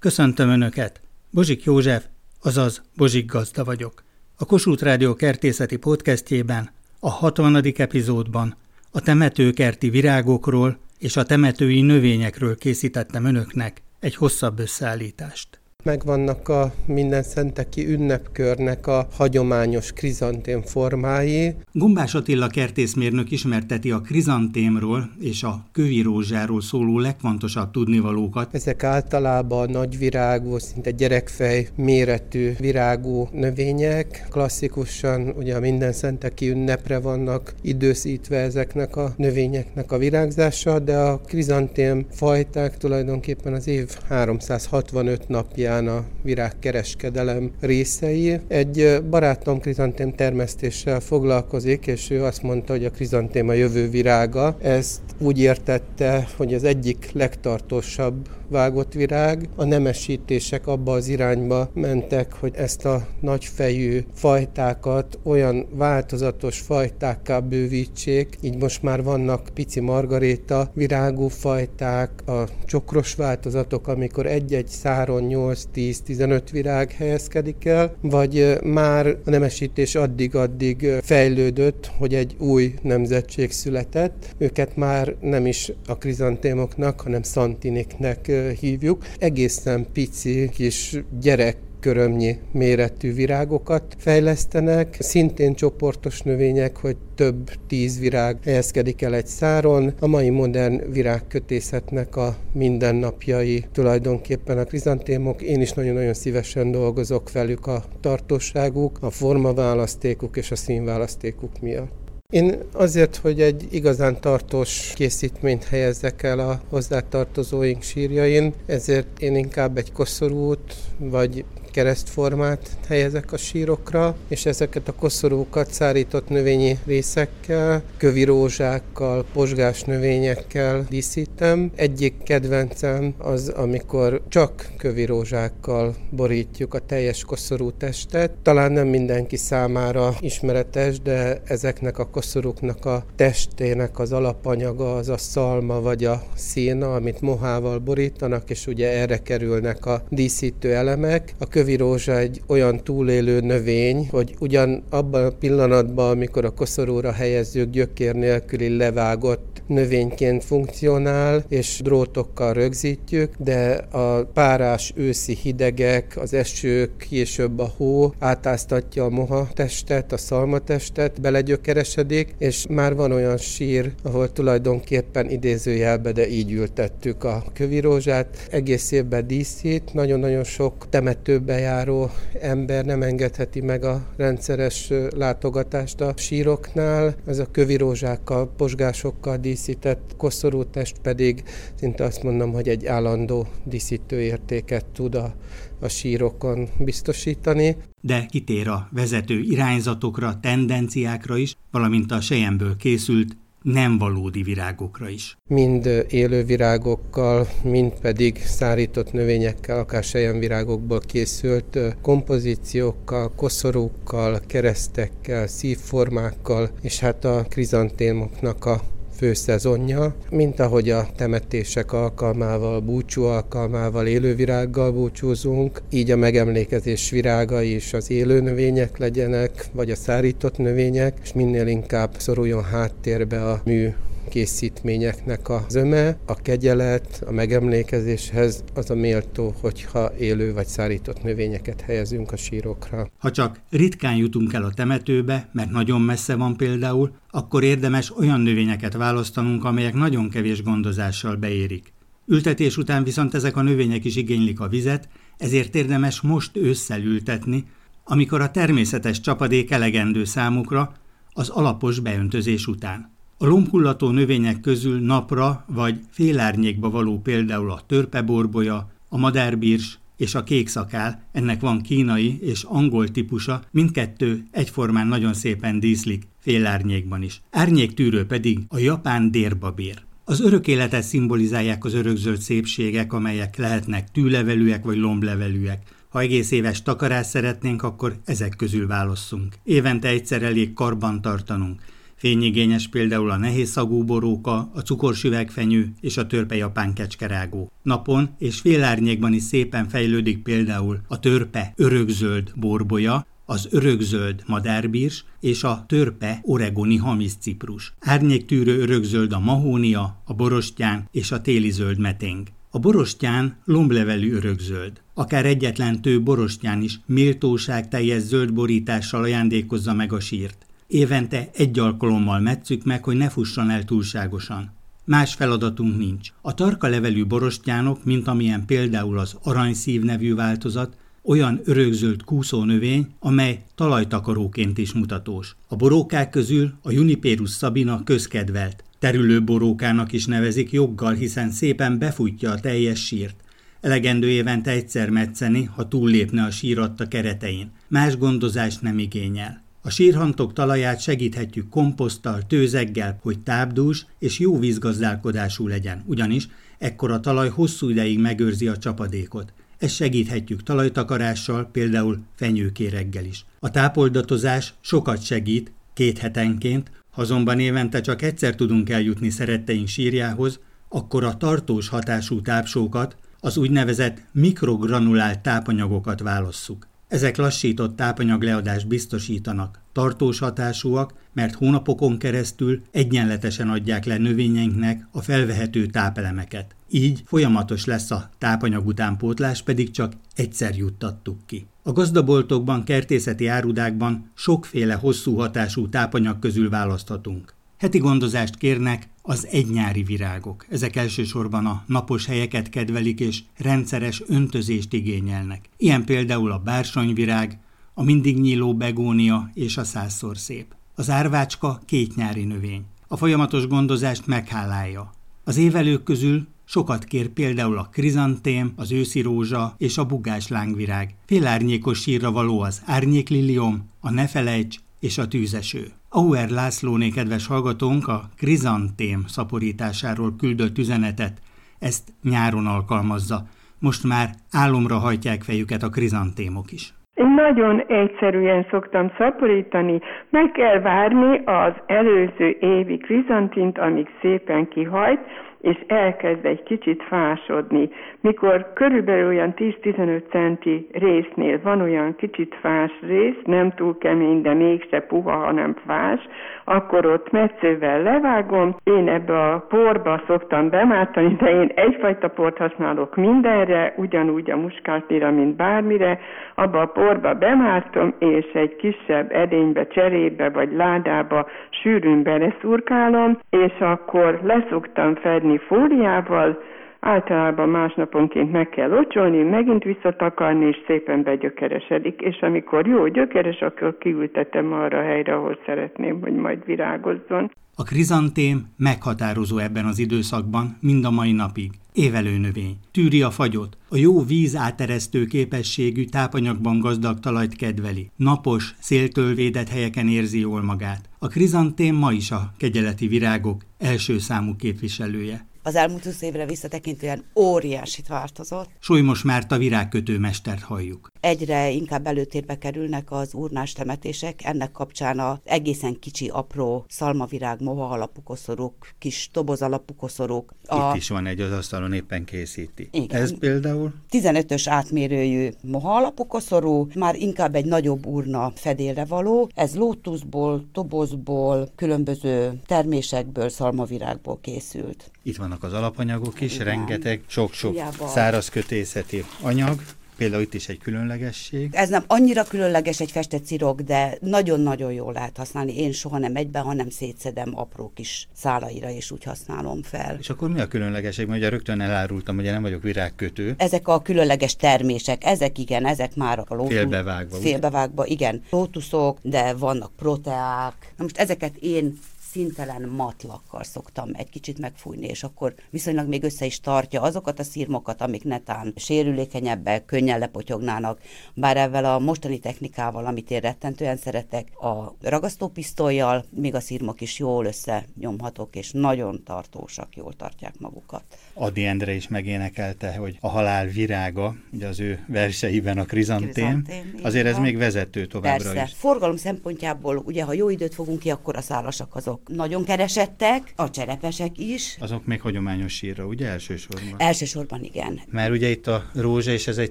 Köszöntöm Önöket! Bozsik József, azaz Bozsik Gazda vagyok. A Kossuth Rádió kertészeti podcastjében, a 60. epizódban a temetőkerti virágokról és a temetői növényekről készítettem Önöknek egy hosszabb összeállítást. Megvannak a minden szenteki ünnepkörnek a hagyományos krizantém formái. Gombás Attila kertészmérnök ismerteti a krizantémról és a kövi rózsáról szóló legfontosabb tudnivalókat. Ezek általában nagyvirágú, szinte gyerekfej méretű virágú növények. Klasszikusan ugye a minden szenteki ünnepre vannak időszítve ezeknek a növényeknek a virágzása, de a krizantém fajták tulajdonképpen az év 365 napja alapján a virágkereskedelem részei. Egy barátom krizantém termesztéssel foglalkozik, és ő azt mondta, hogy a krizantém a jövő virága. Ezt úgy értette, hogy az egyik legtartósabb vágott virág. A nemesítések abba az irányba mentek, hogy ezt a nagyfejű fajtákat olyan változatos fajtákká bővítsék, így most már vannak pici margaréta virágú fajták, a csokros változatok, amikor egy-egy száron 8-10-15 virág helyezkedik el, vagy már a nemesítés addig-addig fejlődött, hogy egy új nemzetség született. Őket már nem is a krizantémoknak, hanem szantiniknek hívjuk. Egészen pici kis gyerek körömnyi méretű virágokat fejlesztenek, szintén csoportos növények, hogy több tíz virág helyezkedik el egy száron. A mai modern virágkötészetnek a mindennapjai tulajdonképpen a krizantémok. Én is nagyon-nagyon szívesen dolgozok velük a tartóságuk, a formaválasztékuk és a színválasztékuk miatt. Én azért, hogy egy igazán tartós készítményt helyezzek el a hozzátartozóink sírjain, ezért én inkább egy koszorút vagy keresztformát helyezek a sírokra, és ezeket a koszorúkat szárított növényi részekkel, kövi rózsákkal, posgás növényekkel díszítem. Egyik kedvencem az, amikor csak kövi rózsákkal borítjuk a teljes koszorú testet. Talán nem mindenki számára ismeretes, de ezeknek a koszorúknak a testének az alapanyaga az a szalma vagy a széna, amit mohával borítanak, és ugye erre kerülnek a díszítő elemek. A kövi rózsa egy olyan túlélő növény, hogy ugyan abban a pillanatban, amikor a koszorúra helyezzük, gyökér nélküli levágott növényként funkcionál, és drótokkal rögzítjük, de a párás őszi hidegek, az esők, később a hó átáztatja a moha testet, a szalmatestet, belegyökeresedik, és már van olyan sír, ahol tulajdonképpen idézőjelbe, de így ültettük a kövi rózsát. Egész évben díszít, nagyon-nagyon sok temetőbe járó ember nem engedheti meg a rendszeres látogatást a síroknál. Ez a kövi rózsákkal, posgásokkal díszített koszorútest pedig szinte azt mondom, hogy egy állandó díszítőértéket tud a, a sírokon biztosítani. De kitér a vezető irányzatokra, tendenciákra is, valamint a sejemből készült nem valódi virágokra is. Mind élő virágokkal, mind pedig szárított növényekkel, akár virágokból készült kompozíciókkal, koszorúkkal, keresztekkel, szívformákkal, és hát a krizantémoknak a főszezonja, mint ahogy a temetések alkalmával, búcsú alkalmával, élővirággal búcsúzunk, így a megemlékezés virágai is az élő növények legyenek, vagy a szárított növények, és minél inkább szoruljon háttérbe a mű készítményeknek a zöme, a kegyelet, a megemlékezéshez az a méltó, hogyha élő vagy szárított növényeket helyezünk a sírokra. Ha csak ritkán jutunk el a temetőbe, mert nagyon messze van például, akkor érdemes olyan növényeket választanunk, amelyek nagyon kevés gondozással beérik. Ültetés után viszont ezek a növények is igénylik a vizet, ezért érdemes most ősszel ültetni, amikor a természetes csapadék elegendő számukra, az alapos beöntözés után. A lombhullató növények közül napra vagy félárnyékba való például a törpeborbolya, a madárbírs és a kékszakál, ennek van kínai és angol típusa, mindkettő egyformán nagyon szépen díszlik, félárnyékban is. Árnyéktűrő pedig a japán dérbabér. Az örök életet szimbolizálják az örökzöld szépségek, amelyek lehetnek tűlevelűek vagy lomblevelűek. Ha egész éves takarás szeretnénk, akkor ezek közül válasszunk. Évente egyszer elég karban tartanunk Fényigényes például a nehéz szagú boróka, a cukorsüvegfenyő és a törpe japán kecskerágó. Napon és félárnyékban is szépen fejlődik például a törpe örökzöld borbolya, az örökzöld madárbírs és a törpe oregoni hamiszciprus. Árnyéktűrő örökzöld a mahónia, a borostyán és a téli zöld meténg. A borostyán lomblevelű örökzöld. Akár egyetlen tő borostyán is méltóság teljes zöld borítással ajándékozza meg a sírt. Évente egy alkalommal metszük meg, hogy ne fusson el túlságosan. Más feladatunk nincs. A tarka levelű borostyánok, mint amilyen például az aranyszív nevű változat, olyan örökzöld kúszónövény, amely talajtakaróként is mutatós. A borókák közül a Juniperus sabina közkedvelt. Terülő borókának is nevezik joggal, hiszen szépen befutja a teljes sírt. Elegendő évente egyszer metszeni, ha túllépne a síratta keretein. Más gondozást nem igényel. A sírhantok talaját segíthetjük komposzttal, tőzeggel, hogy tápdús és jó vízgazdálkodású legyen, ugyanis ekkor a talaj hosszú ideig megőrzi a csapadékot. Ezt segíthetjük talajtakarással, például fenyőkéreggel is. A tápoldatozás sokat segít, két hetenként, ha azonban évente csak egyszer tudunk eljutni szeretteink sírjához, akkor a tartós hatású tápsókat, az úgynevezett mikrogranulált tápanyagokat válasszuk. Ezek lassított tápanyagleadást biztosítanak, tartós hatásúak, mert hónapokon keresztül egyenletesen adják le növényeinknek a felvehető tápelemeket. Így folyamatos lesz a tápanyag utánpótlás, pedig csak egyszer juttattuk ki. A gazdaboltokban, kertészeti árudákban sokféle hosszú hatású tápanyag közül választhatunk. Heti gondozást kérnek az egynyári virágok. Ezek elsősorban a napos helyeket kedvelik és rendszeres öntözést igényelnek. Ilyen például a bársonyvirág, a mindig nyíló begónia és a százszor szép. Az árvácska két nyári növény. A folyamatos gondozást meghálálja. Az évelők közül Sokat kér például a krizantém, az őszi rózsa és a bugás lángvirág. Félárnyékos sírra való az árnyéklilium, a nefelejts és a tűzeső. Auer Lászlóné kedves hallgatónk a krizantém szaporításáról küldött üzenetet, ezt nyáron alkalmazza. Most már álomra hajtják fejüket a krizantémok is. Én nagyon egyszerűen szoktam szaporítani, meg kell várni az előző évi krizantint, amíg szépen kihajt, és elkezd egy kicsit fásodni. Mikor körülbelül olyan 10-15 centi résznél van olyan kicsit fás rész, nem túl kemény, de mégse puha, hanem fás, akkor ott metszővel levágom. Én ebbe a porba szoktam bemártani, de én egyfajta port használok mindenre, ugyanúgy a muskátira, mint bármire. Abba a porba bemártom, és egy kisebb edénybe, cserébe vagy ládába sűrűn beleszurkálom, és akkor leszoktam fedni fóliával, általában másnaponként meg kell locsolni, megint visszatakarni, és szépen begyökeresedik. És amikor jó gyökeres, akkor kiültetem arra a helyre, ahol szeretném, hogy majd virágozzon. A krizantém meghatározó ebben az időszakban, mind a mai napig. Évelő növény. Tűri a fagyot. A jó víz áteresztő képességű tápanyagban gazdag talajt kedveli. Napos, széltől védett helyeken érzi jól magát. A krizantém ma is a kegyeleti virágok első számú képviselője az elmúlt 20 évre visszatekintően óriásit változott. Solymos Márta virágkötő mestert halljuk. Egyre inkább előtérbe kerülnek az urnás temetések, ennek kapcsán az egészen kicsi, apró szalmavirág, moha alapú koszorúk, kis toboz alapú koszorúk. A... Itt is van egy az asztalon, éppen készíti. Igen. Ez például? 15-ös átmérőjű moha alapú koszorú, már inkább egy nagyobb urna fedélre való. Ez lótuszból, tobozból, különböző termésekből, szalmavirágból készült. Itt vannak az alapanyagok is, Igen. rengeteg, sok-sok száraz kötészeti anyag. Például itt is egy különlegesség. Ez nem annyira különleges egy festett cirok, de nagyon-nagyon jól lehet használni. Én soha nem egyben, hanem szétszedem apró kis szálaira, és úgy használom fel. És akkor mi a különlegesség? Mert ugye rögtön elárultam, hogy nem vagyok virágkötő. Ezek a különleges termések, ezek igen, ezek már a lótusz. Félbevágva. Félbevágva, igen. Lótuszok, de vannak proteák. Na most ezeket én szintelen matlakkal szoktam egy kicsit megfújni, és akkor viszonylag még össze is tartja azokat a szírmokat, amik netán sérülékenyebbek, könnyen lepotyognának, bár ezzel a mostani technikával, amit én rettentően szeretek, a ragasztópisztolyjal még a szírmok is jól összenyomhatok, és nagyon tartósak, jól tartják magukat. Adi Endre is megénekelte, hogy a halál virága, ugye az ő verseiben a krizantém, azért ez még vezető továbbra Persze. is. Forgalom szempontjából, ugye ha jó időt fogunk ki, akkor a szálasak azok azok nagyon keresettek, a cserepesek is. Azok még hagyományos sírra, ugye elsősorban? Elsősorban igen. Mert ugye itt a rózsa, és ez egy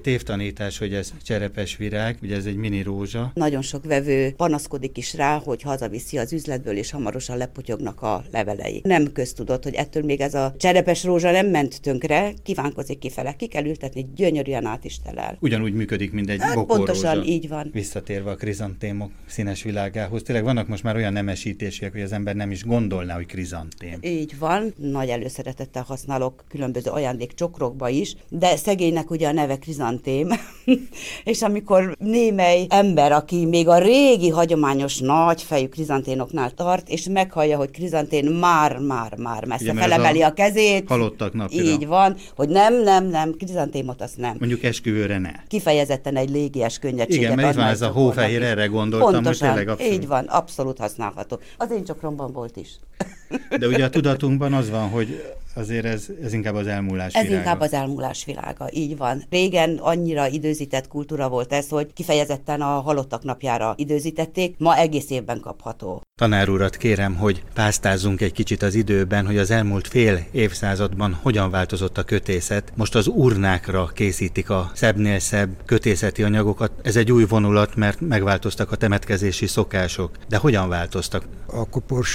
tévtanítás, hogy ez cserepes virág, ugye ez egy mini rózsa. Nagyon sok vevő panaszkodik is rá, hogy hazaviszi az üzletből, és hamarosan lepotyognak a levelei. Nem köztudott, hogy ettől még ez a cserepes rózsa nem ment tönkre, kívánkozik kifele, ki kell ültetni, gyönyörűen át is telel. Ugyanúgy működik, mint egy Hát pontosan így van. Visszatérve a krizantémok színes világához, tényleg vannak most már olyan nemesítések, hogy az ember nem is gondolná, hogy krizantém. Így van, nagy előszeretettel használok különböző ajándékcsokrokba is, de szegénynek ugye a neve krizantém, és amikor némely ember, aki még a régi hagyományos nagy fejű krizanténoknál tart, és meghallja, hogy krizantén már, már, már messze Ugye, felemeli a a kezét, Halottak napja. így van, hogy nem, nem, nem, krizantémot azt nem. Mondjuk esküvőre ne. Kifejezetten egy légies könnyedséget Igen, mert itt van ez a hófehér, erre gondoltam, hogy Pontosan, tényleg abszolút. így van, abszolút használható. Az én csokromban volt is. De ugye a tudatunkban az van, hogy azért ez, ez inkább az elmúlás Ez világa. inkább az elmúlás világa, így van. Régen annyira időzített kultúra volt ez, hogy kifejezetten a halottak napjára időzítették, ma egész évben kapható. Tanár urat kérem, hogy pásztázzunk egy kicsit az időben, hogy az elmúlt fél évszázadban hogyan változott a kötészet. Most az urnákra készítik a szebbnél szebb kötészeti anyagokat. Ez egy új vonulat, mert megváltoztak a temetkezési szokások. De hogyan változtak? a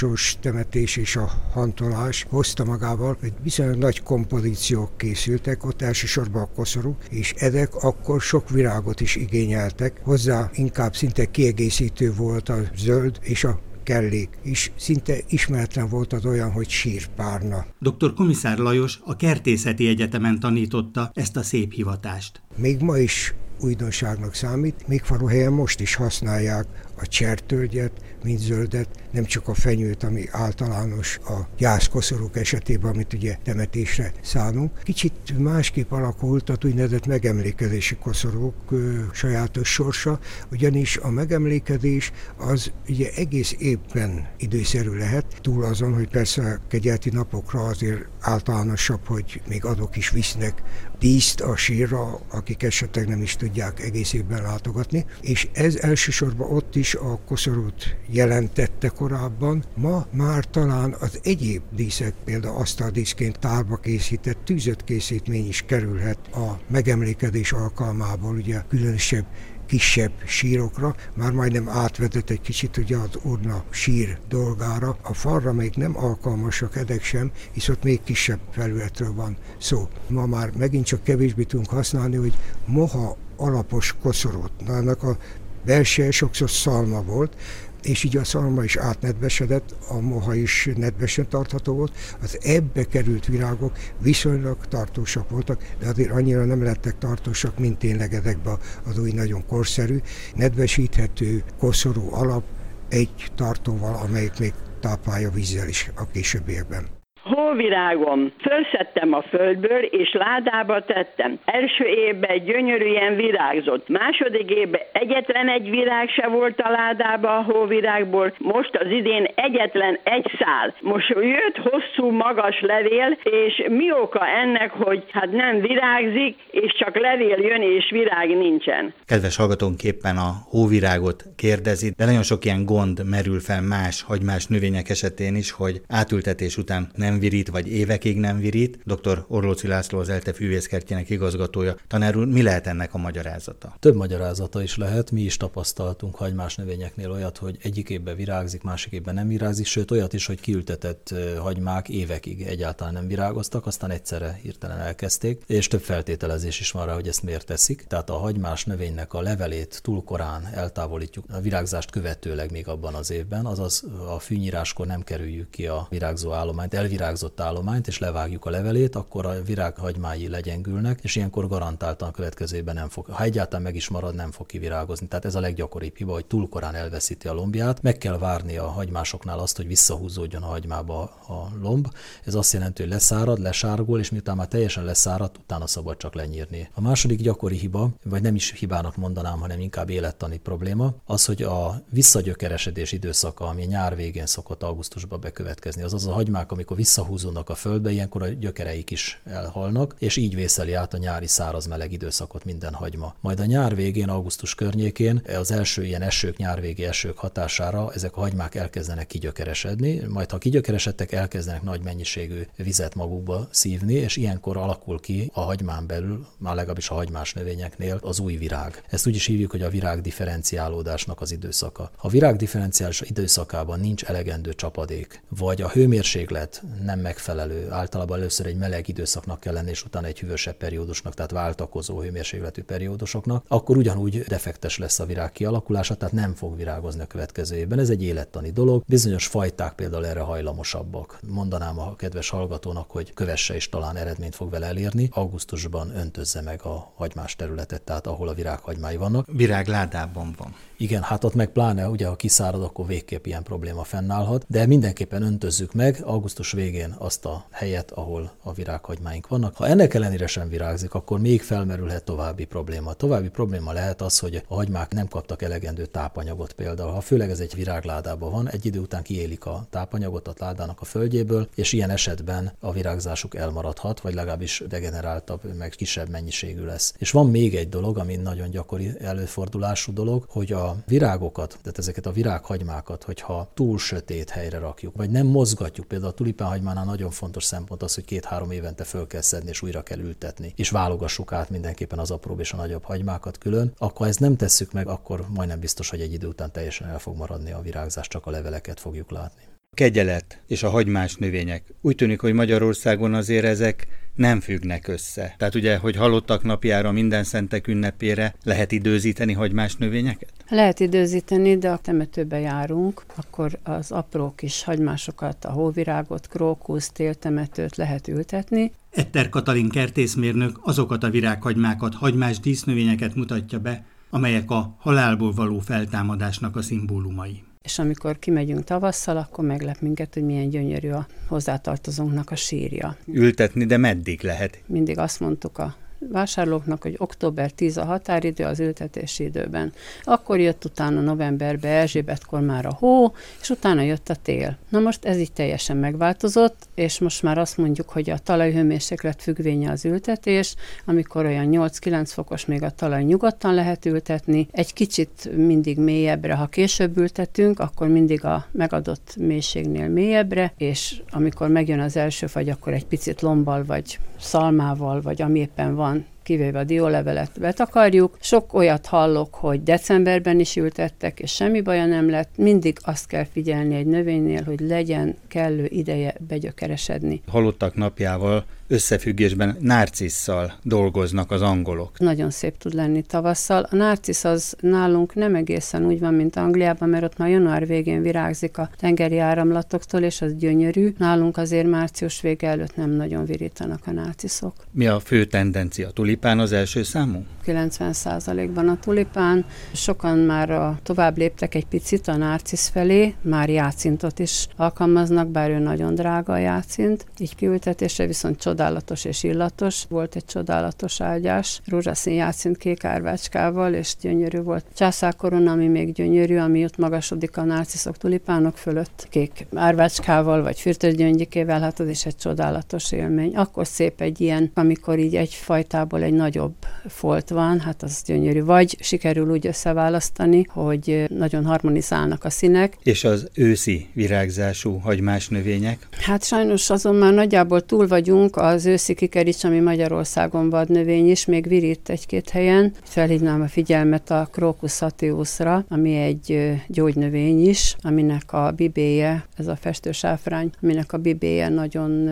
koporsós temetés és a hantolás hozta magával, hogy viszonylag nagy kompozíciók készültek, ott elsősorban a koszorú, és ezek akkor sok virágot is igényeltek. Hozzá inkább szinte kiegészítő volt a zöld és a kellék, és szinte ismeretlen volt az olyan, hogy sírpárna. Dr. Komisár Lajos a Kertészeti Egyetemen tanította ezt a szép hivatást. Még ma is újdonságnak számít, még faluhelyen most is használják a csertölgyet, mint zöldet, nem csak a fenyőt, ami általános a gyászkoszorúk esetében, amit ugye temetésre szánunk. Kicsit másképp alakult a úgynevezett megemlékezési koszorúk ö, sajátos sorsa, ugyanis a megemlékezés az ugye egész évben időszerű lehet, túl azon, hogy persze a kegyelti napokra azért általánosabb, hogy még adok is visznek díszt a sírra, akik esetleg nem is tudják egész évben látogatni, és ez elsősorban ott is a koszorút jelentette korábban. Ma már talán az egyéb díszek, például asztaldíszként tárba készített tűzött készítmény is kerülhet a megemlékezés alkalmából, ugye különösebb kisebb sírokra, már majdnem átvetett egy kicsit ugye az urna sír dolgára. A falra még nem alkalmasak edek sem, hisz ott még kisebb felületről van szó. Ma már megint csak kevésbé tudunk használni, hogy moha alapos koszorút. Na, ennek a belseje sokszor szalma volt, és így a szalma is átnedvesedett, a moha is nedvesen tartható volt, az ebbe került virágok viszonylag tartósak voltak, de azért annyira nem lettek tartósak, mint tényleg ezekben az új nagyon korszerű, nedvesíthető, koszorú alap egy tartóval, amelyik még táplálja vízzel is a későbbiekben. Hóvirágom, fölszedtem a földből, és ládába tettem. Első évben gyönyörűen virágzott. Második évben egyetlen egy virág se volt a ládába a hóvirágból. Most az idén egyetlen egy szál. Most jött hosszú, magas levél, és mi oka ennek, hogy hát nem virágzik, és csak levél jön, és virág nincsen. Kedves hallgatónk éppen a hóvirágot kérdezi, de nagyon sok ilyen gond merül fel más hagymás növények esetén is, hogy átültetés után nem virít, vagy évekig nem virít. Dr. Orlóci László az ELTE fűvészkertjének igazgatója. Tanár úr, mi lehet ennek a magyarázata? Több magyarázata is lehet, mi is tapasztaltunk hagymás növényeknél olyat, hogy egyik évben virágzik, másik évben nem virágzik, sőt olyat is, hogy kiültetett hagymák évekig egyáltalán nem virágoztak, aztán egyszerre hirtelen elkezdték, és több feltételezés is van rá, hogy ezt miért teszik. Tehát a hagymás növénynek a levelét túl korán eltávolítjuk a virágzást követőleg még abban az évben, azaz a fűnyíráskor nem kerüljük ki a virágzó állományt, elvirágzott állományt, és levágjuk a levelét, akkor a virághagymái legyengülnek, és ilyenkor garantáltan a következő évben nem fog, ha egyáltalán meg is marad, nem fog kivirágozni. Tehát ez a leggyakoribb hiba, hogy túl korán elveszíti a lombját. Meg kell várni a hagymásoknál azt, hogy visszahúzódjon a hagymába a lomb. Ez azt jelenti, hogy leszárad, lesárgol, és miután már teljesen leszáradt, utána szabad csak lenyírni. A második gyakori hiba, vagy nem is hibának mondanám, hanem inkább élettani probléma, az, hogy a visszagyökeresedés időszaka, ami nyár végén szokott augusztusban bekövetkezni, azaz a hagymák, amikor visszahúzódnak a földbe, ilyenkor a gyökereik is elhalnak, és így vészeli át a nyári száraz meleg időszakot minden hagyma. Majd a nyár végén, augusztus környékén az első ilyen esők, nyárvégi esők hatására ezek a hagymák elkezdenek kigyökeresedni, majd ha kigyökeresedtek, elkezdenek nagy mennyiségű vizet magukba szívni, és ilyenkor alakul ki a hagymán belül, már legalábbis a hagymás növényeknél az új virág. Ezt úgy is hívjuk, hogy a virág differenciálódásnak az időszaka. Ha a virág differenciális időszakában nincs elegendő csapadék, vagy a hőmérséklet nem megfelelő, általában először egy meleg időszaknak kell lenni, és utána egy hűvösebb periódusnak, tehát váltakozó hőmérsékletű periódusoknak, akkor ugyanúgy defektes lesz a virág kialakulása, tehát nem fog virágozni a következő évben. Ez egy élettani dolog. Bizonyos fajták például erre hajlamosabbak. Mondanám a kedves hallgatónak, hogy kövesse és talán eredményt fog vele elérni. Augusztusban öntözze meg a hagymás területet, tehát ahol a virághagymái vannak. Virágládában van. Igen, hát ott meg pláne, ugye, ha kiszárad, akkor végképp ilyen probléma fennállhat, de mindenképpen öntözzük meg augusztus végén azt a helyet, ahol a virághagymáink vannak. Ha ennek ellenére sem virágzik, akkor még felmerülhet további probléma. További probléma lehet az, hogy a hagymák nem kaptak elegendő tápanyagot például. Ha főleg ez egy virágládában van, egy idő után kiélik a tápanyagot a ládának a földjéből, és ilyen esetben a virágzásuk elmaradhat, vagy legalábbis degeneráltabb, meg kisebb mennyiségű lesz. És van még egy dolog, ami nagyon gyakori előfordulású dolog, hogy a virágokat, tehát ezeket a virághagymákat, hogyha túl sötét helyre rakjuk, vagy nem mozgatjuk, például a tulipánhagymánál nagyon fontos szempont az, hogy két-három évente föl kell szedni és újra kell ültetni, és válogassuk át mindenképpen az apróbb és a nagyobb hagymákat külön. Akkor ezt nem tesszük meg, akkor majdnem biztos, hogy egy idő után teljesen el fog maradni a virágzás, csak a leveleket fogjuk látni kegyelet és a hagymás növények. Úgy tűnik, hogy Magyarországon azért ezek nem függnek össze. Tehát ugye, hogy halottak napjára, minden szentek ünnepére lehet időzíteni hagymás növényeket? Lehet időzíteni, de a temetőbe járunk, akkor az apró kis hagymásokat, a hóvirágot, krókusz, téltemetőt lehet ültetni. Etter Katalin kertészmérnök azokat a virághagymákat, hagymás dísznövényeket mutatja be, amelyek a halálból való feltámadásnak a szimbólumai és amikor kimegyünk tavasszal, akkor meglep minket, hogy milyen gyönyörű a hozzátartozónknak a sírja. Ültetni, de meddig lehet? Mindig azt mondtuk a vásárlóknak, hogy október 10 a határidő az ültetési időben. Akkor jött utána novemberbe Erzsébetkor már a hó, és utána jött a tél. Na most ez így teljesen megváltozott, és most már azt mondjuk, hogy a talajhőmérséklet függvénye az ültetés, amikor olyan 8-9 fokos még a talaj nyugodtan lehet ültetni, egy kicsit mindig mélyebbre, ha később ültetünk, akkor mindig a megadott mélységnél mélyebbre, és amikor megjön az első fagy, akkor egy picit lombal, vagy szalmával, vagy ami éppen van, kivéve a diólevelet betakarjuk. Sok olyat hallok, hogy decemberben is ültettek, és semmi baja nem lett. Mindig azt kell figyelni egy növénynél, hogy legyen kellő ideje begyökeresedni. Halottak napjával összefüggésben narcisszal dolgoznak az angolok. Nagyon szép tud lenni tavasszal. A narcisz az nálunk nem egészen úgy van, mint Angliában, mert ott már január végén virágzik a tengeri áramlatoktól, és az gyönyörű. Nálunk azért március vége előtt nem nagyon virítanak a narciszok. Mi a fő tendencia? Tulipán az első számú? 90%-ban a tulipán. Sokan már a, tovább léptek egy picit a narcisz felé, már játszintot is alkalmaznak, bár ő nagyon drága a játszint. Így kiültetésre viszont csodálatos és illatos. Volt egy csodálatos ágyás, rózsaszín játszint kék árvácskával, és gyönyörű volt. Császárkorona, ami még gyönyörű, ami ott magasodik a narciszok tulipánok fölött, kék árvácskával, vagy fürtösgyöngyikével, hát az is egy csodálatos élmény. Akkor szép egy ilyen, amikor így egy fajtából egy nagyobb folt van, hát az gyönyörű. Vagy sikerül úgy összeválasztani, hogy nagyon harmonizálnak a színek. És az őszi virágzású hagymás növények? Hát sajnos azon már nagyjából túl vagyunk, az őszi kikerics, ami Magyarországon vad növény is, még virít egy-két helyen. Felhívnám a figyelmet a Crocus satiusra, ami egy gyógynövény is, aminek a bibéje, ez a festősáfrány, aminek a bibéje nagyon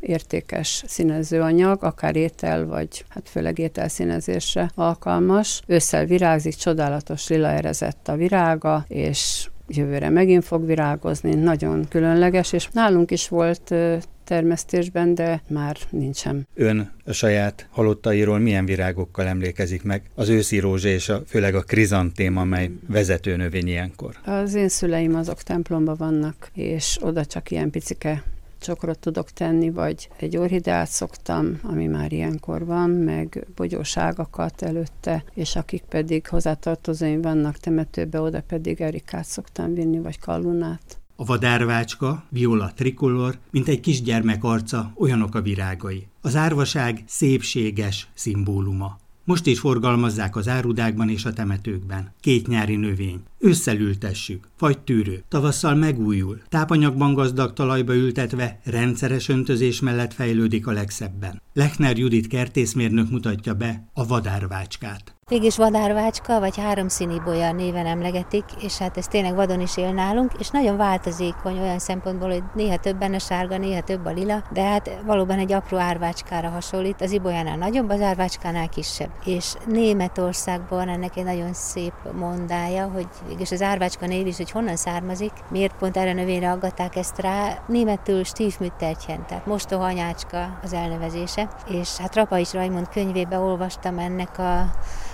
értékes színezőanyag, akár étel, vagy hát főleg ételszínezésre alkalmas. Ősszel virágzik, csodálatos lila erezett a virága, és jövőre megint fog virágozni, nagyon különleges, és nálunk is volt termesztésben, de már nincsen. Ön a saját halottairól milyen virágokkal emlékezik meg? Az őszi rózsa és a, főleg a krizantém, amely vezető növény ilyenkor. Az én szüleim azok templomban vannak, és oda csak ilyen picike csokrot tudok tenni, vagy egy orhideát szoktam, ami már ilyenkor van, meg bogyóságakat előtte, és akik pedig hozzátartozóim vannak temetőbe, oda pedig erikát szoktam vinni, vagy kallunát. A vadárvácska, viola trikolor, mint egy kisgyermek arca, olyanok a virágai. Az árvaság szépséges szimbóluma. Most is forgalmazzák az árudákban és a temetőkben. Két nyári növény. Ősszel ültessük, tűrő. tavasszal megújul, tápanyagban gazdag talajba ültetve, rendszeres öntözés mellett fejlődik a legszebben. Lechner Judit kertészmérnök mutatja be a vadárvácskát. Mégis vadárvácska, vagy háromszíni bolya néven emlegetik, és hát ez tényleg vadon is él nálunk, és nagyon változékony olyan szempontból, hogy néha többen a sárga, néha több a lila, de hát valóban egy apró árvácskára hasonlít, az ibolyánál nagyobb, az árvácskánál kisebb. És Németországban ennek egy nagyon szép mondája, hogy és az árvácska név is, hogy honnan származik, miért pont erre növényre aggatták ezt rá, németül Stiefmütterchen, tehát mostohanyácska az elnevezése, és hát Rapais Rajmond könyvébe olvastam ennek a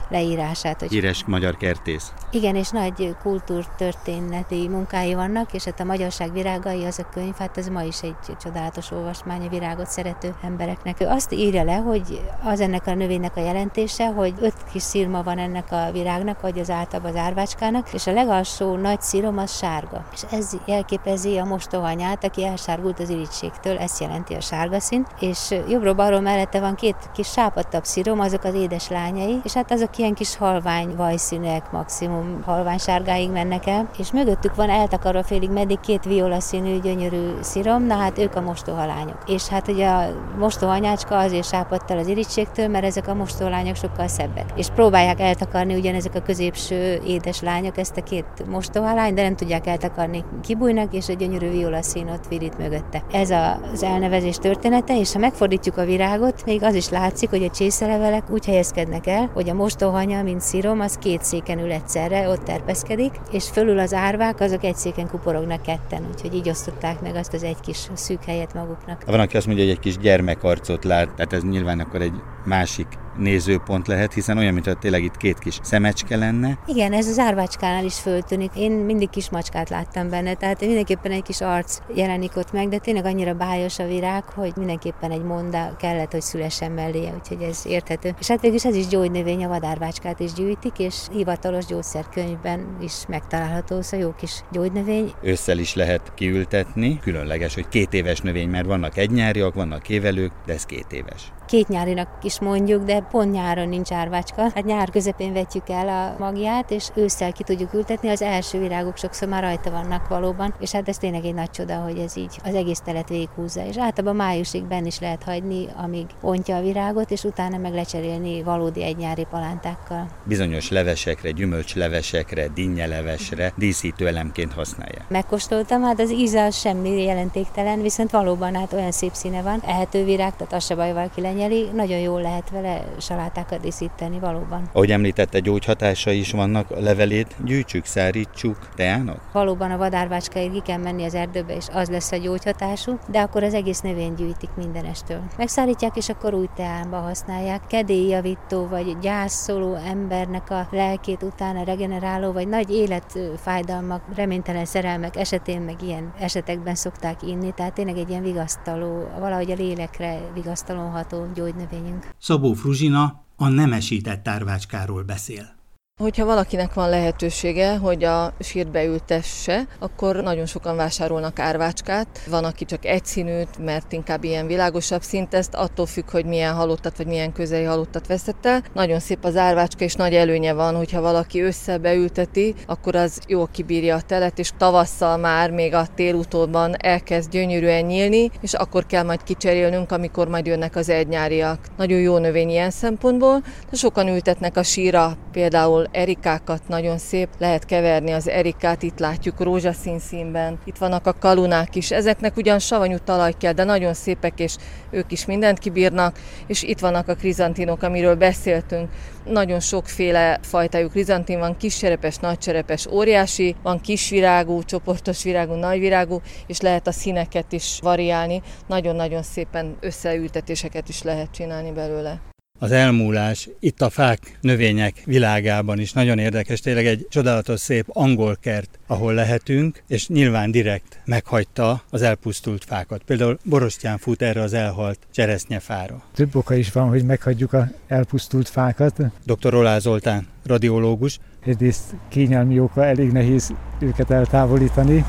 leírását. Hogy Híres magyar kertész. Igen, és nagy kultúrtörténeti munkái vannak, és hát a Magyarság virágai az a könyv, hát ez ma is egy csodálatos olvasmány a virágot szerető embereknek. Ő azt írja le, hogy az ennek a növénynek a jelentése, hogy öt kis szirma van ennek a virágnak, vagy az általában az árvácskának, és a legalsó nagy szírom az sárga. És ez jelképezi a mostohanyát, aki elsárgult az irítségtől, ezt jelenti a sárga szín, és jobbról-balról mellette van két kis sápadtabb szírom, azok az édes lányai, és hát azok ilyen kis halvány vajszínek, maximum halvány sárgáig mennek el, és mögöttük van eltakarva félig meddig két violaszínű gyönyörű szirom, na hát ők a mostohalányok. És hát ugye a mostohanyácska azért sápadtal az irítségtől, mert ezek a mostohalányok sokkal szebbek. És próbálják eltakarni ugyanezek a középső édes lányok ezt a két mostohalány, de nem tudják eltakarni, kibújnak, és a gyönyörű violaszín ott virít mögötte. Ez az elnevezés története, és ha megfordítjuk a virágot, még az is látszik, hogy a csészelevelek úgy helyezkednek el, hogy a mostoha rohanya, mint szirom, az két széken ül egyszerre, ott terpeszkedik, és fölül az árvák, azok egy széken kuporognak ketten, úgyhogy így osztották meg azt az egy kis szűk helyet maguknak. Van, aki azt mondja, hogy egy kis gyermekarcot lát, tehát ez nyilván akkor egy másik nézőpont lehet, hiszen olyan, mintha tényleg itt két kis szemecske lenne. Igen, ez az árvácskánál is föltűnik. Én mindig kis macskát láttam benne, tehát mindenképpen egy kis arc jelenik ott meg, de tényleg annyira bájos a virág, hogy mindenképpen egy monda kellett, hogy szülessen mellé, úgyhogy ez érthető. És hát végülis ez is gyógynövény, a vadárvácskát is gyűjtik, és hivatalos gyógyszerkönyvben is megtalálható, szóval jó kis gyógynövény. Ősszel is lehet kiültetni, különleges, hogy két éves növény, mert vannak egynyáriak, vannak évelők, de ez két éves két nyárinak is mondjuk, de pont nyáron nincs árvácska. Hát nyár közepén vetjük el a magját, és ősszel ki tudjuk ültetni, az első virágok sokszor már rajta vannak valóban, és hát ez tényleg egy nagy csoda, hogy ez így az egész telet végighúzza. És általában májusig benn is lehet hagyni, amíg ontja a virágot, és utána meg lecserélni valódi egynyári palántákkal. Bizonyos levesekre, gyümölcslevesekre, dinnyelevesre díszítő elemként használják. Megkóstoltam, hát az íze semmi jelentéktelen, viszont valóban hát olyan szép színe van, ehető virág, tehát az se baj, valaki lenyeli, nagyon jól lehet vele salátákat díszíteni valóban. Ahogy említette, gyógyhatása is vannak, a levelét gyűjtsük, szárítsuk teának? Valóban a vadárvácskáig ki kell menni az erdőbe, és az lesz a gyógyhatású, de akkor az egész növény gyűjtik mindenestől. Megszárítják, és akkor új teánba használják. Kedélyjavító vagy gyászoló embernek a lelkét utána regeneráló, vagy nagy életfájdalmak, reménytelen szerelmek esetén, meg ilyen esetekben szokták inni, tehát tényleg egy ilyen vigasztaló, valahogy a lélekre vigasztalóható gyógynövényünk. Szabó Fruzsina a nemesített árvácskáról beszél. Hogyha valakinek van lehetősége, hogy a sírt beültesse, akkor nagyon sokan vásárolnak árvácskát. Van, aki csak egy színűt, mert inkább ilyen világosabb szint, ezt attól függ, hogy milyen halottat vagy milyen közeli halottat veszett el. Nagyon szép az árvácska, és nagy előnye van, hogyha valaki összebeülteti, akkor az jól kibírja a telet, és tavasszal már még a télutóban elkezd gyönyörűen nyílni, és akkor kell majd kicserélnünk, amikor majd jönnek az egynyáriak. Nagyon jó növény ilyen szempontból, de sokan ültetnek a síra, például erikákat nagyon szép, lehet keverni az erikát, itt látjuk rózsaszín színben, itt vannak a kalunák is, ezeknek ugyan savanyú talaj kell, de nagyon szépek, és ők is mindent kibírnak, és itt vannak a krizantinok, amiről beszéltünk, nagyon sokféle fajtájú krizantin van, kiscserepes, nagycserepes, óriási, van kisvirágú, csoportos virágú, nagyvirágú, és lehet a színeket is variálni, nagyon-nagyon szépen összeültetéseket is lehet csinálni belőle az elmúlás itt a fák, növények világában is nagyon érdekes, tényleg egy csodálatos szép angol kert, ahol lehetünk, és nyilván direkt meghagyta az elpusztult fákat. Például Borostyán fut erre az elhalt cseresznyefára. Több oka is van, hogy meghagyjuk a elpusztult fákat. Dr. Olá Zoltán, radiológus. Egyrészt kényelmi oka, elég nehéz őket eltávolítani,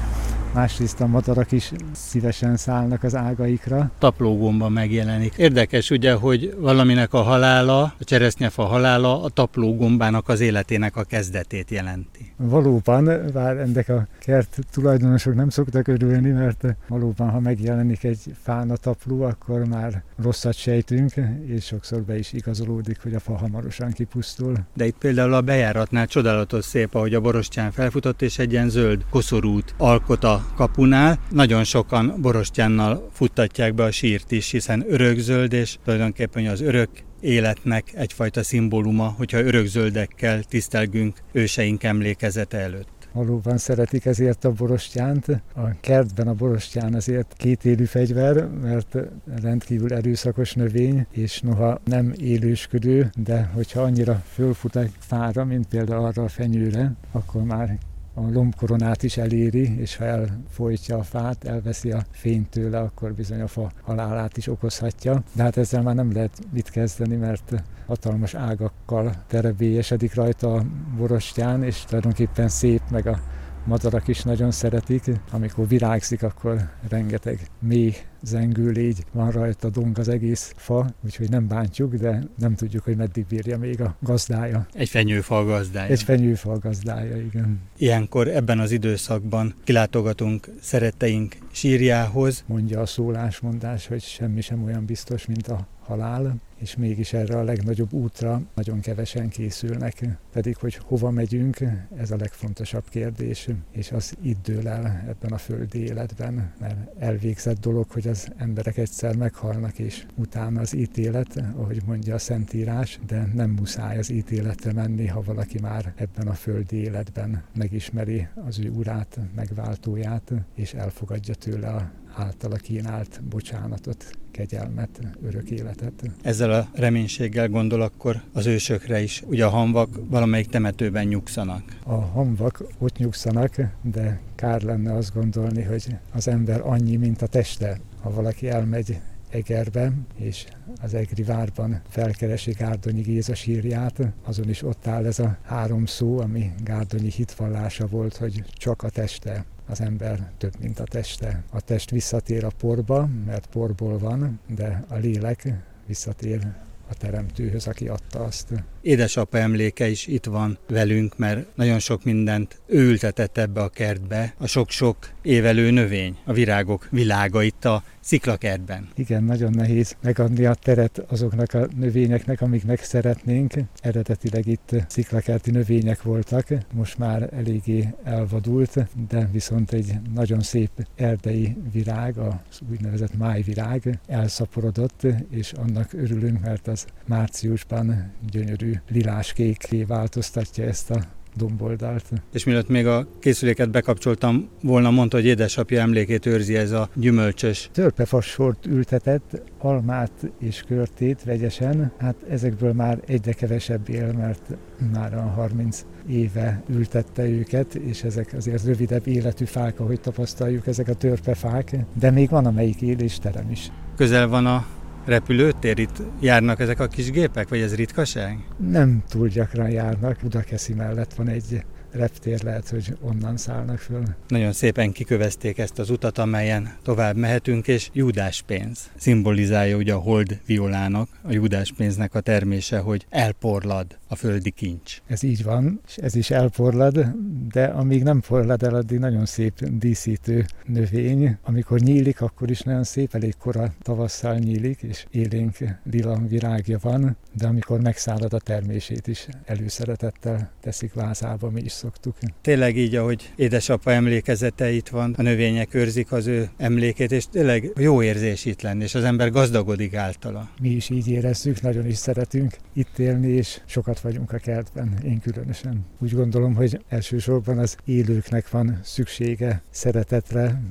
másrészt a madarak is szívesen szállnak az ágaikra. Taplógomba megjelenik. Érdekes ugye, hogy valaminek a halála, a cseresznyefa halála a taplógombának az életének a kezdetét jelenti. Valóban, bár ennek a kert tulajdonosok nem szoktak örülni, mert valóban, ha megjelenik egy fán a tapló, akkor már rosszat sejtünk, és sokszor be is igazolódik, hogy a fa hamarosan kipusztul. De itt például a bejáratnál csodálatos szép, ahogy a borostyán felfutott, és egy ilyen zöld koszorút alkot a kapunál. Nagyon sokan borostyánnal futtatják be a sírt is, hiszen örökzöld, és tulajdonképpen az örök életnek egyfajta szimbóluma, hogyha örökzöldekkel tisztelgünk őseink emlékezete előtt valóban szeretik ezért a borostyánt. A kertben a borostyán azért kétélű fegyver, mert rendkívül erőszakos növény, és noha nem élősködő, de hogyha annyira fölfut egy fára, mint például arra a fenyőre, akkor már a lombkoronát is eléri, és ha elfolytja a fát, elveszi a fényt tőle, akkor bizony a fa halálát is okozhatja. De hát ezzel már nem lehet mit kezdeni, mert hatalmas ágakkal terebélyesedik rajta a borostyán, és tulajdonképpen szép, meg a madarak is nagyon szeretik. Amikor virágzik, akkor rengeteg mély zengő légy van rajta, dong az egész fa, úgyhogy nem bántjuk, de nem tudjuk, hogy meddig bírja még a gazdája. Egy fenyőfa gazdája. Egy fenyőfa gazdája, igen. Ilyenkor ebben az időszakban kilátogatunk szeretteink sírjához. Mondja a szólásmondás, hogy semmi sem olyan biztos, mint a halál, és mégis erre a legnagyobb útra nagyon kevesen készülnek. Pedig, hogy hova megyünk, ez a legfontosabb kérdés, és az itt dől el ebben a földi életben, mert elvégzett dolog, hogy az emberek egyszer meghalnak, és utána az ítélet, ahogy mondja a Szentírás, de nem muszáj az ítéletre menni, ha valaki már ebben a földi életben megismeri az ő urát, megváltóját, és elfogadja tőle a általa kínált bocsánatot, kegyelmet, örök életet. Ezzel a reménységgel gondol akkor az ősökre is. Ugye a hamvak valamelyik temetőben nyugszanak. A hamvak ott nyugszanak, de kár lenne azt gondolni, hogy az ember annyi, mint a teste. Ha valaki elmegy Egerbe, és az Egri várban felkeresi Gárdonyi Géza sírját, azon is ott áll ez a három szó, ami Gárdonyi hitvallása volt, hogy csak a teste az ember több, mint a teste. A test visszatér a porba, mert porból van, de a lélek visszatér a teremtőhöz, aki adta azt. Édesapa emléke is itt van velünk, mert nagyon sok mindent ő ültetett ebbe a kertbe. A sok-sok évelő növény, a virágok világa itt a sziklakertben. Igen, nagyon nehéz megadni a teret azoknak a növényeknek, amiknek szeretnénk. Eredetileg itt sziklakerti növények voltak, most már eléggé elvadult, de viszont egy nagyon szép erdei virág, az úgynevezett májvirág elszaporodott, és annak örülünk, mert az márciusban gyönyörű liláskékké változtatja ezt a domboldalt. És mielőtt még a készüléket bekapcsoltam volna, mondta, hogy édesapja emlékét őrzi ez a gyümölcsös. Törpefasort ültetett, almát és körtét vegyesen, hát ezekből már egyre kevesebb él, mert már a 30 éve ültette őket, és ezek azért rövidebb életű fák, ahogy tapasztaljuk, ezek a törpefák, de még van amelyik él és terem is. Közel van a repülőtér? Itt járnak ezek a kis gépek, vagy ez ritkaság? Nem túl gyakran járnak. Budakeszi mellett van egy reptér, lehet, hogy onnan szállnak föl. Nagyon szépen kikövezték ezt az utat, amelyen tovább mehetünk, és Júdás pénz szimbolizálja ugye a hold violának, a Júdás pénznek a termése, hogy elporlad a földi kincs. Ez így van, és ez is elporlad, de amíg nem porlad el, addig nagyon szép díszítő növény. Amikor nyílik, akkor is nagyon szép, elég kora tavasszal nyílik, és élénk lila virágja van, de amikor megszállad a termését is előszeretettel teszik vázába, mi is szoktuk. Tényleg így, ahogy édesapa emlékezete itt van, a növények őrzik az ő emlékét, és tényleg jó érzés itt lenni, és az ember gazdagodik általa. Mi is így érezzük, nagyon is szeretünk itt élni, és sokat vagyunk a kertben, én különösen. Úgy gondolom, hogy elsősorban az élőknek van szüksége szeretetre,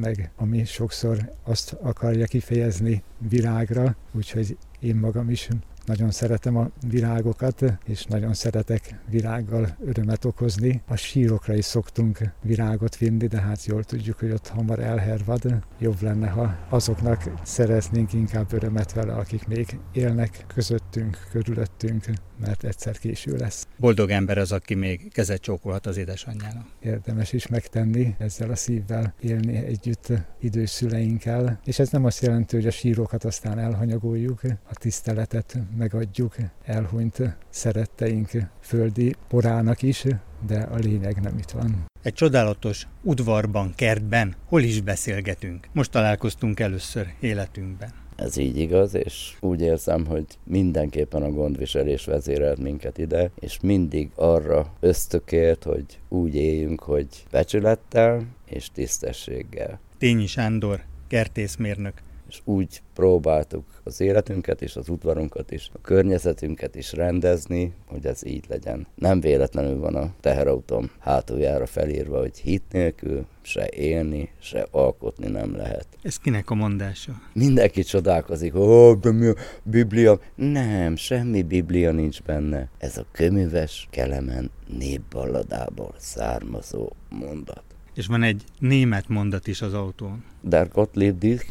meg ami sokszor azt akarja kifejezni virágra, úgyhogy én magam is nagyon szeretem a virágokat, és nagyon szeretek virággal örömet okozni. A sírokra is szoktunk virágot vinni, de hát jól tudjuk, hogy ott hamar elhervad. Jobb lenne, ha azoknak szeretnénk inkább örömet vele, akik még élnek közöttünk, körülöttünk, mert egyszer késő lesz. Boldog ember az, aki még kezet csókolhat az édesanyjának. Érdemes is megtenni, ezzel a szívvel élni együtt idős szüleinkkel, és ez nem azt jelenti, hogy a sírokat aztán elhanyagoljuk, a tiszteletet megadjuk elhunyt szeretteink földi porának is, de a lényeg nem itt van. Egy csodálatos udvarban, kertben, hol is beszélgetünk. Most találkoztunk először életünkben. Ez így igaz, és úgy érzem, hogy mindenképpen a gondviselés vezérelt minket ide, és mindig arra ösztökért, hogy úgy éljünk, hogy becsülettel és tisztességgel. Tényi Sándor, kertészmérnök, és úgy próbáltuk az életünket és az udvarunkat is, a környezetünket is rendezni, hogy ez így legyen. Nem véletlenül van a teherautóm hátuljára felírva, hogy hit nélkül se élni, se alkotni nem lehet. Ez kinek a mondása? Mindenki csodálkozik, ó, de mi a Biblia? Nem, semmi Biblia nincs benne. Ez a köműves Kelemen népballadából származó mondat. És van egy német mondat is az autón. Der Gottlieb dich,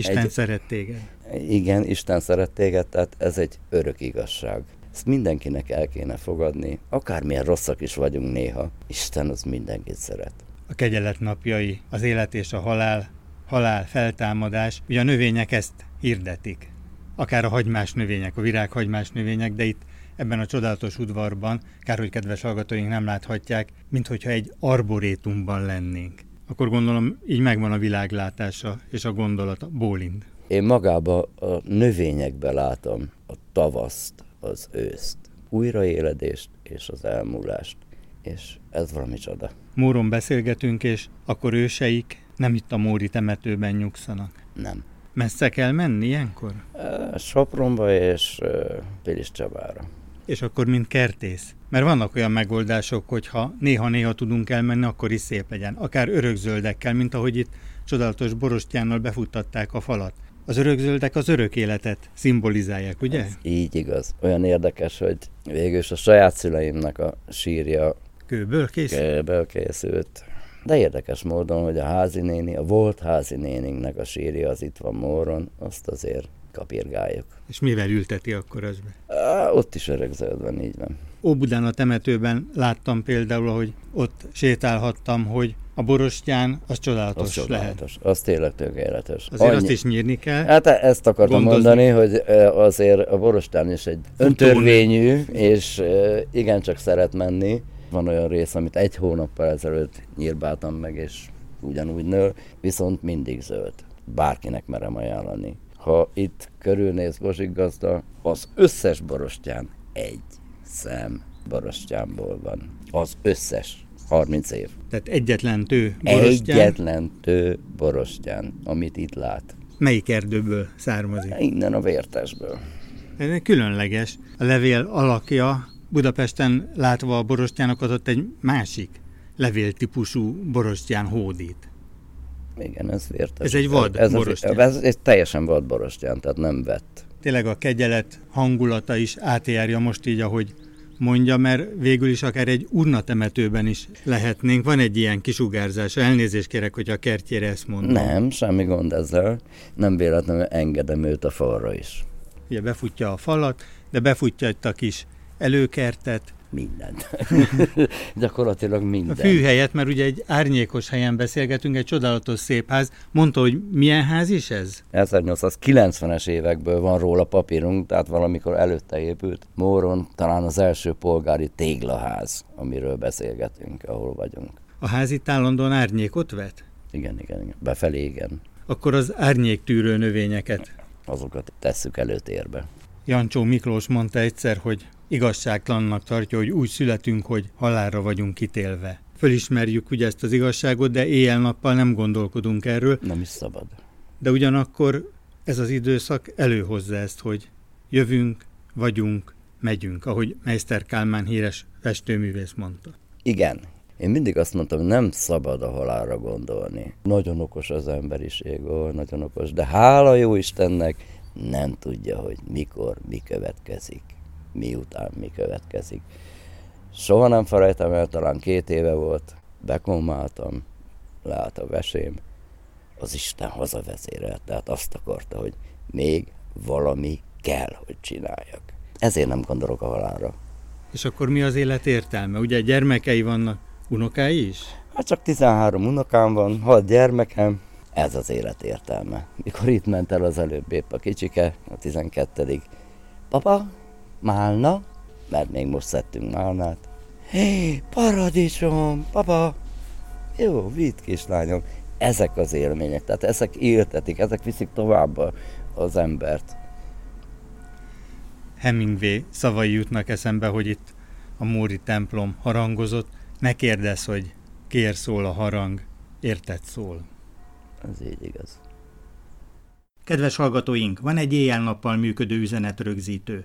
Isten egy, szeret téged. Igen, Isten szeret téged, tehát ez egy örök igazság. Ezt mindenkinek el kéne fogadni, akármilyen rosszak is vagyunk néha. Isten az mindenkit szeret. A kegyelet napjai, az élet és a halál, halál, feltámadás, ugye a növények ezt hirdetik. Akár a hagymás növények, a virághagymás növények, de itt ebben a csodálatos udvarban, kár hogy kedves hallgatóink nem láthatják, mint hogyha egy arborétumban lennénk akkor gondolom így megvan a világlátása és a gondolata. Bólint. Én magába a növényekbe látom a tavaszt, az őszt, újraéledést és az elmúlást. És ez valami csoda. Móron beszélgetünk, és akkor őseik nem itt a Móri temetőben nyugszanak. Nem. Messze kell menni ilyenkor? Sopronba és Pilis Csabára. És akkor mint kertész? Mert vannak olyan megoldások, hogyha néha-néha tudunk elmenni, akkor is szép legyen. Akár örökzöldekkel, mint ahogy itt csodálatos borostyánnal befuttatták a falat. Az örökzöldek az örök életet szimbolizálják, ugye? Ez így igaz. Olyan érdekes, hogy végül a saját szüleimnek a sírja kőből készült. Kőből készült. De érdekes módon, hogy a házi néni, a volt házi néninknek a sírja az itt van Móron, azt azért kapirgáljuk. És mivel ülteti akkor az be? ott is örökzöld van, így van. Óbudán a temetőben láttam például, hogy ott sétálhattam, hogy a borostyán az csodálatos, az csodálatos. lehet. Az tényleg tökéletes. Azért Annyi... azt is nyírni kell. Hát ezt akartam gondozni. mondani, hogy azért a borostyán is egy öntörvényű, és igencsak szeret menni. Van olyan rész, amit egy hónappal ezelőtt nyírbáltam meg, és ugyanúgy nő, viszont mindig zöld. Bárkinek merem ajánlani. Ha itt körülnéz Bozsik gazda, az összes borostyán egy szem borostyánból van. Az összes. 30 év. Tehát egyetlen tő borostyán? Egyetlen tő borostyán, amit itt lát. Melyik erdőből származik? Innen a vértesből. Ez különleges. A levél alakja Budapesten látva a borostyánokat ott egy másik levéltípusú borostyán hódít. Igen, ez vértes. Ez egy vad ez, borostyán. Ez, ez, ez teljesen vad borostyán, tehát nem vett. Tényleg a kegyelet hangulata is átjárja most így, ahogy mondja, mert végül is akár egy urnatemetőben is lehetnénk. Van egy ilyen kisugárzás. Elnézést kérek, hogy a kertjére ezt mondom. Nem, semmi gond ezzel. Nem véletlenül engedem őt a falra is. Ugye befutja a falat, de befutja itt a kis előkertet, mindent. Gyakorlatilag mindent. A fű helyett, mert ugye egy árnyékos helyen beszélgetünk, egy csodálatos szép ház. Mondta, hogy milyen ház is ez? 1890-es évekből van róla papírunk, tehát valamikor előtte épült. Móron talán az első polgári téglaház, amiről beszélgetünk, ahol vagyunk. A ház itt állandóan árnyékot vet? Igen, igen, igen. Befelé igen. Akkor az árnyéktűrő növényeket? Azokat tesszük előtérbe. Jancsó Miklós mondta egyszer, hogy igazságtalannak tartja, hogy úgy születünk, hogy halálra vagyunk kitélve. Fölismerjük ugye ezt az igazságot, de éjjel-nappal nem gondolkodunk erről. Nem is szabad. De ugyanakkor ez az időszak előhozza ezt, hogy jövünk, vagyunk, megyünk, ahogy Meister Kálmán híres festőművész mondta. Igen, én mindig azt mondtam, nem szabad a halálra gondolni. Nagyon okos az emberiség, ó, nagyon okos, de hála jó Istennek, nem tudja, hogy mikor mi következik, miután mi következik. Soha nem felejtem el, talán két éve volt, bekomáltam, leállt a vesém, az Isten hazavezérelt, tehát azt akarta, hogy még valami kell, hogy csináljak. Ezért nem gondolok a halálra. És akkor mi az élet értelme? Ugye gyermekei vannak, unokái is? Hát csak 13 unokám van, 6 gyermekem, ez az élet értelme. Mikor itt ment el az előbb épp a kicsike, a 12 Papa, málna, mert még most szedtünk málnát. Hé, paradicsom, papa! Jó, vidd kislányom. Ezek az élmények, tehát ezek éltetik, ezek viszik tovább az embert. Hemingway szavai jutnak eszembe, hogy itt a Móri templom harangozott. Ne kérdezz, hogy kér szól a harang, érted szól. Ez így igaz. Kedves hallgatóink, van egy éjjel-nappal működő üzenetrögzítő.